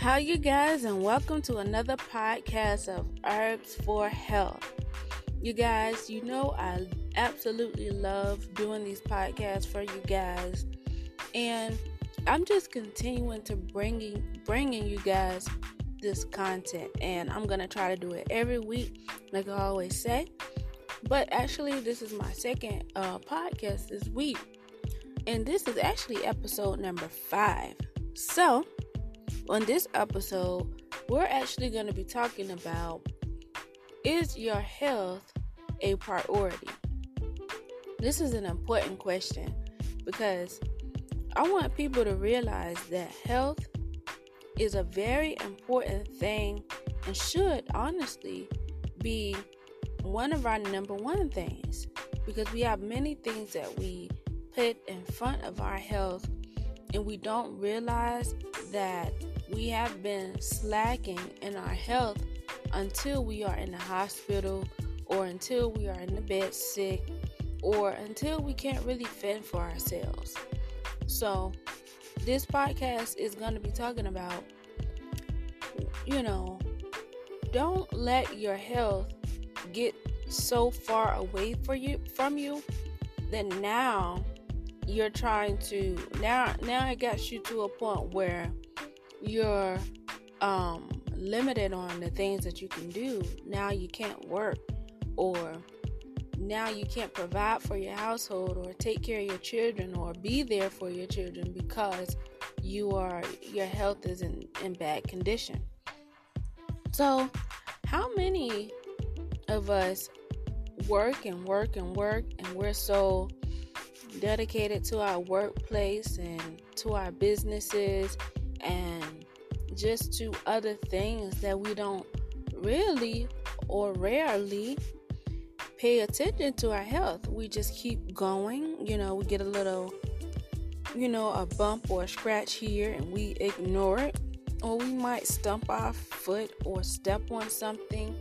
How you guys and welcome to another podcast of Herbs for Health. You guys, you know I absolutely love doing these podcasts for you guys. And I'm just continuing to bringing bringing you guys this content and I'm going to try to do it every week like I always say. But actually this is my second uh, podcast this week. And this is actually episode number 5. So, on this episode, we're actually going to be talking about is your health a priority? This is an important question because I want people to realize that health is a very important thing and should honestly be one of our number one things because we have many things that we put in front of our health and we don't realize that we have been slacking in our health until we are in the hospital or until we are in the bed sick or until we can't really fend for ourselves. So, this podcast is going to be talking about, you know, don't let your health get so far away for you from you that now you're trying to now now it got you to a point where you're um, limited on the things that you can do. Now you can't work, or now you can't provide for your household, or take care of your children, or be there for your children because you are your health is in, in bad condition. So, how many of us work and work and work, and we're so dedicated to our workplace and to our businesses and just to other things that we don't really or rarely pay attention to our health. We just keep going, you know, we get a little, you know, a bump or a scratch here and we ignore it. Or we might stump our foot or step on something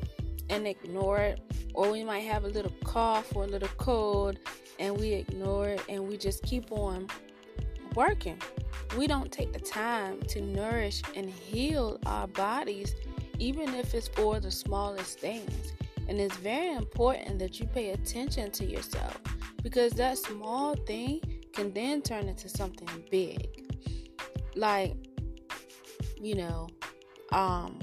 and ignore it. Or we might have a little cough or a little cold and we ignore it and we just keep on working we don't take the time to nourish and heal our bodies, even if it's for the smallest things. And it's very important that you pay attention to yourself because that small thing can then turn into something big. Like, you know, um,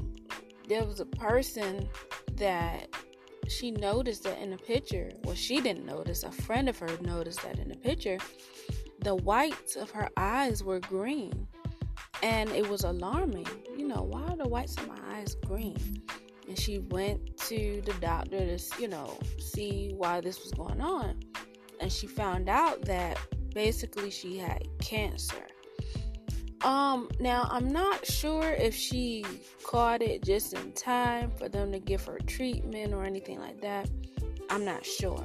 there was a person that she noticed that in the picture. Well, she didn't notice, a friend of her noticed that in the picture the whites of her eyes were green. And it was alarming. You know, why are the whites of my eyes green? And she went to the doctor to, you know, see why this was going on. And she found out that basically she had cancer. Um, now I'm not sure if she caught it just in time for them to give her treatment or anything like that. I'm not sure.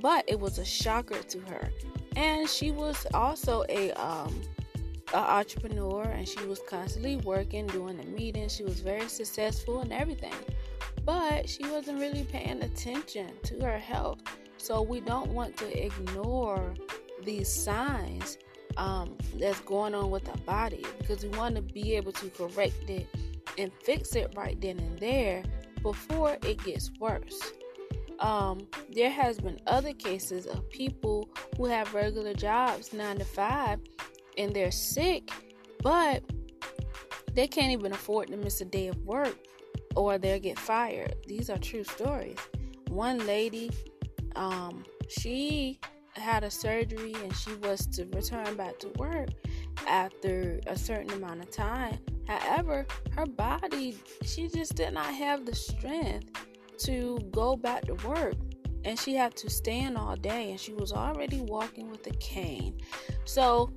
But it was a shocker to her and she was also a um a entrepreneur and she was constantly working doing the meetings. She was very successful and everything. But she wasn't really paying attention to her health. So we don't want to ignore these signs um, that's going on with our body because we want to be able to correct it and fix it right then and there before it gets worse um, there has been other cases of people who have regular jobs, nine to five, and they're sick, but they can't even afford to miss a day of work or they'll get fired. These are true stories. One lady, um, she had a surgery and she was to return back to work after a certain amount of time. However, her body, she just did not have the strength to go back to work and she had to stand all day and she was already walking with a cane. So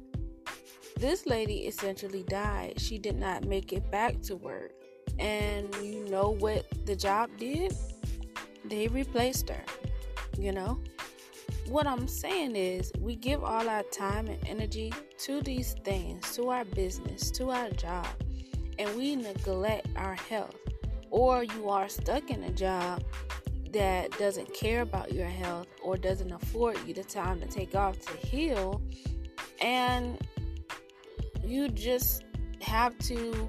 this lady essentially died. She did not make it back to work. And you know what the job did? They replaced her. You know? What I'm saying is, we give all our time and energy to these things, to our business, to our job, and we neglect our health or you are stuck in a job that doesn't care about your health or doesn't afford you the time to take off to heal and you just have to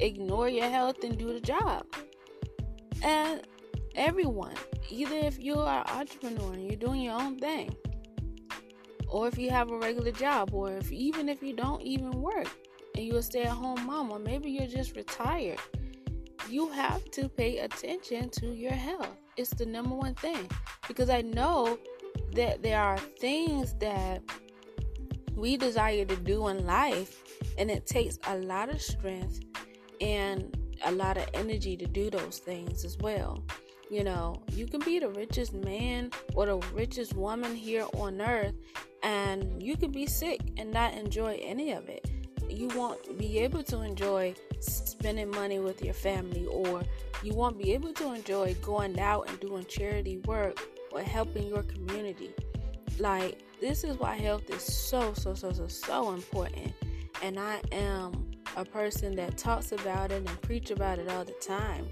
ignore your health and do the job. And everyone, either if you are an entrepreneur and you're doing your own thing, or if you have a regular job, or if even if you don't even work and you're a stay-at-home mom, or maybe you're just retired, you have to pay attention to your health. It's the number one thing because I know that there are things that we desire to do in life, and it takes a lot of strength and a lot of energy to do those things as well. You know, you can be the richest man or the richest woman here on earth, and you can be sick and not enjoy any of it. You won't be able to enjoy spending money with your family, or you won't be able to enjoy going out and doing charity work or helping your community. Like, this is why health is so, so, so, so, so important. And I am a person that talks about it and preach about it all the time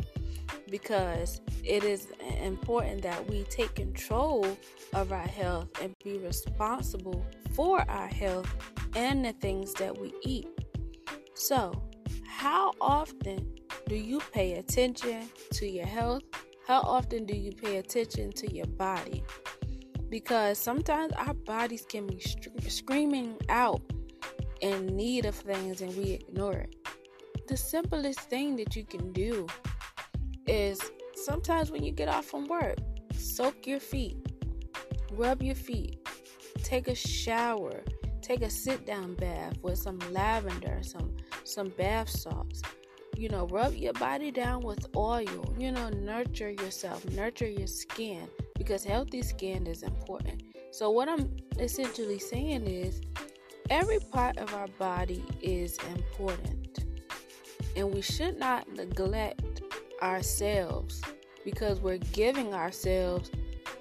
because it is important that we take control of our health and be responsible for our health and the things that we eat. So, how often do you pay attention to your health? How often do you pay attention to your body? Because sometimes our bodies can be screaming out in need of things and we ignore it. The simplest thing that you can do is sometimes when you get off from work, soak your feet, rub your feet, take a shower, take a sit down bath with some lavender, some some bath salts. You know, rub your body down with oil. You know, nurture yourself, nurture your skin because healthy skin is important. So what I'm essentially saying is every part of our body is important. And we should not neglect ourselves because we're giving ourselves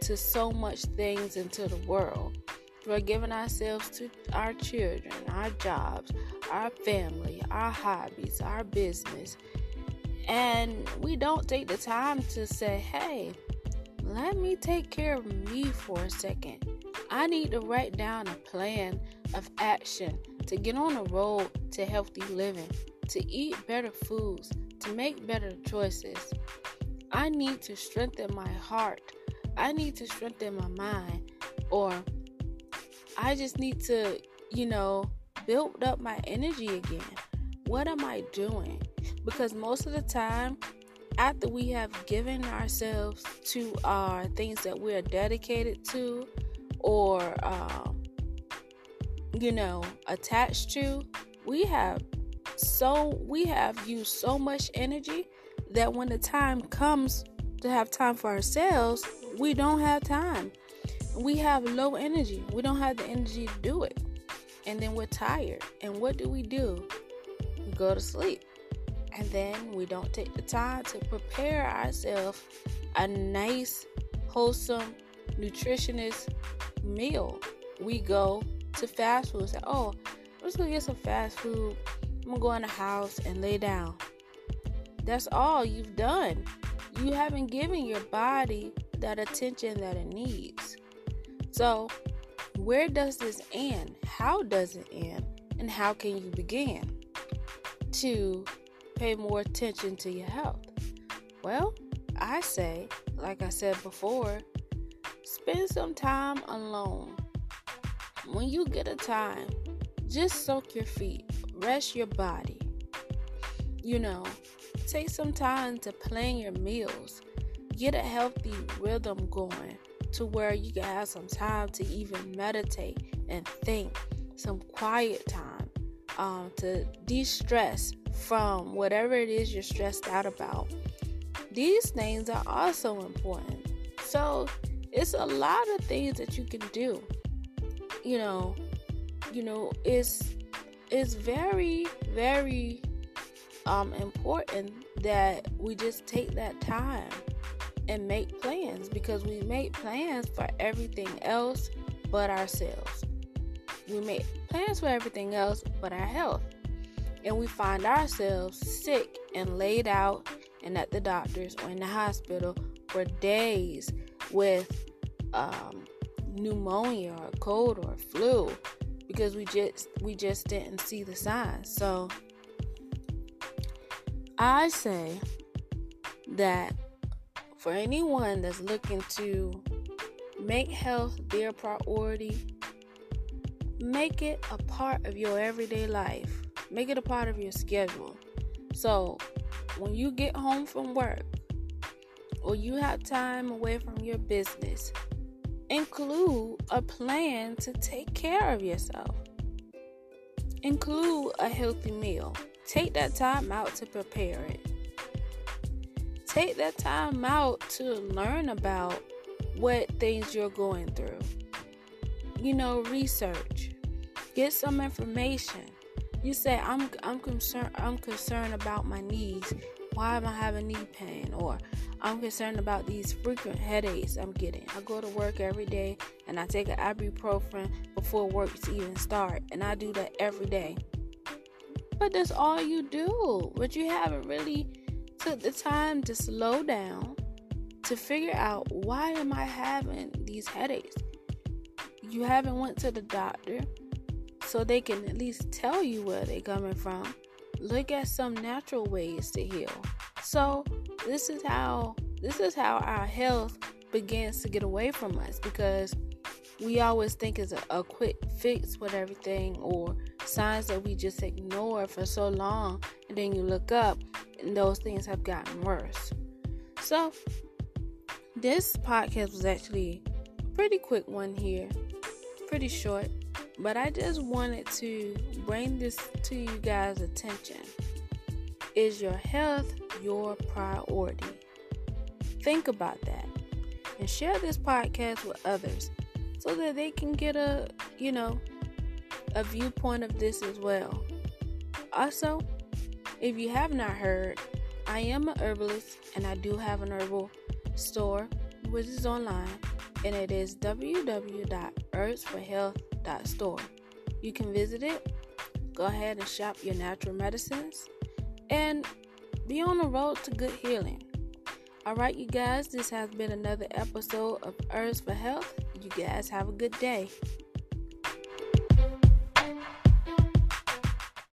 to so much things into the world. We're giving ourselves to our children, our jobs, our family, our hobbies, our business. And we don't take the time to say, hey, let me take care of me for a second. I need to write down a plan of action to get on the road to healthy living, to eat better foods, to make better choices. I need to strengthen my heart. I need to strengthen my mind. Or I just need to, you know, build up my energy again. What am I doing? Because most of the time, after we have given ourselves to our things that we are dedicated to or um, you know attached to we have so we have used so much energy that when the time comes to have time for ourselves we don't have time we have low energy we don't have the energy to do it and then we're tired and what do we do we go to sleep and then we don't take the time to prepare ourselves a nice, wholesome, nutritionist meal. We go to fast food say, Oh, I'm just gonna get some fast food. I'm gonna go in the house and lay down. That's all you've done. You haven't given your body that attention that it needs. So, where does this end? How does it end? And how can you begin to pay more attention to your health? Well, I say, like I said before, spend some time alone. When you get a time, just soak your feet, rest your body. You know, take some time to plan your meals. Get a healthy rhythm going to where you can have some time to even meditate and think, some quiet time um, to de stress from whatever it is you're stressed out about. These things are also important. So, it's a lot of things that you can do. You know, you know, it's it's very very um important that we just take that time and make plans because we make plans for everything else but ourselves. We make plans for everything else but our health and we find ourselves sick and laid out and at the doctor's or in the hospital for days with um, pneumonia or cold or flu because we just we just didn't see the signs. So I say that for anyone that's looking to make health their priority, make it a part of your everyday life. Make it a part of your schedule. So, when you get home from work or you have time away from your business, include a plan to take care of yourself. Include a healthy meal. Take that time out to prepare it. Take that time out to learn about what things you're going through. You know, research. Get some information. You say I'm I'm concerned I'm concerned about my knees. Why am I having knee pain? Or I'm concerned about these frequent headaches I'm getting. I go to work every day and I take an ibuprofen before work to even start, and I do that every day. But that's all you do. But you haven't really took the time to slow down to figure out why am I having these headaches. You haven't went to the doctor so they can at least tell you where they're coming from. Look at some natural ways to heal. So this is how this is how our health begins to get away from us because we always think it's a, a quick fix with everything or signs that we just ignore for so long and then you look up and those things have gotten worse. So this podcast was actually a pretty quick one here, pretty short. But I just wanted to bring this to you guys' attention. Is your health your priority? Think about that and share this podcast with others so that they can get a, you know, a viewpoint of this as well. Also, if you have not heard, I am a herbalist and I do have an herbal store which is online and it is www.herbsforhealth.com store. You can visit it, go ahead and shop your natural medicines, and be on the road to good healing. All right, you guys, this has been another episode of Herbs for Health. You guys have a good day.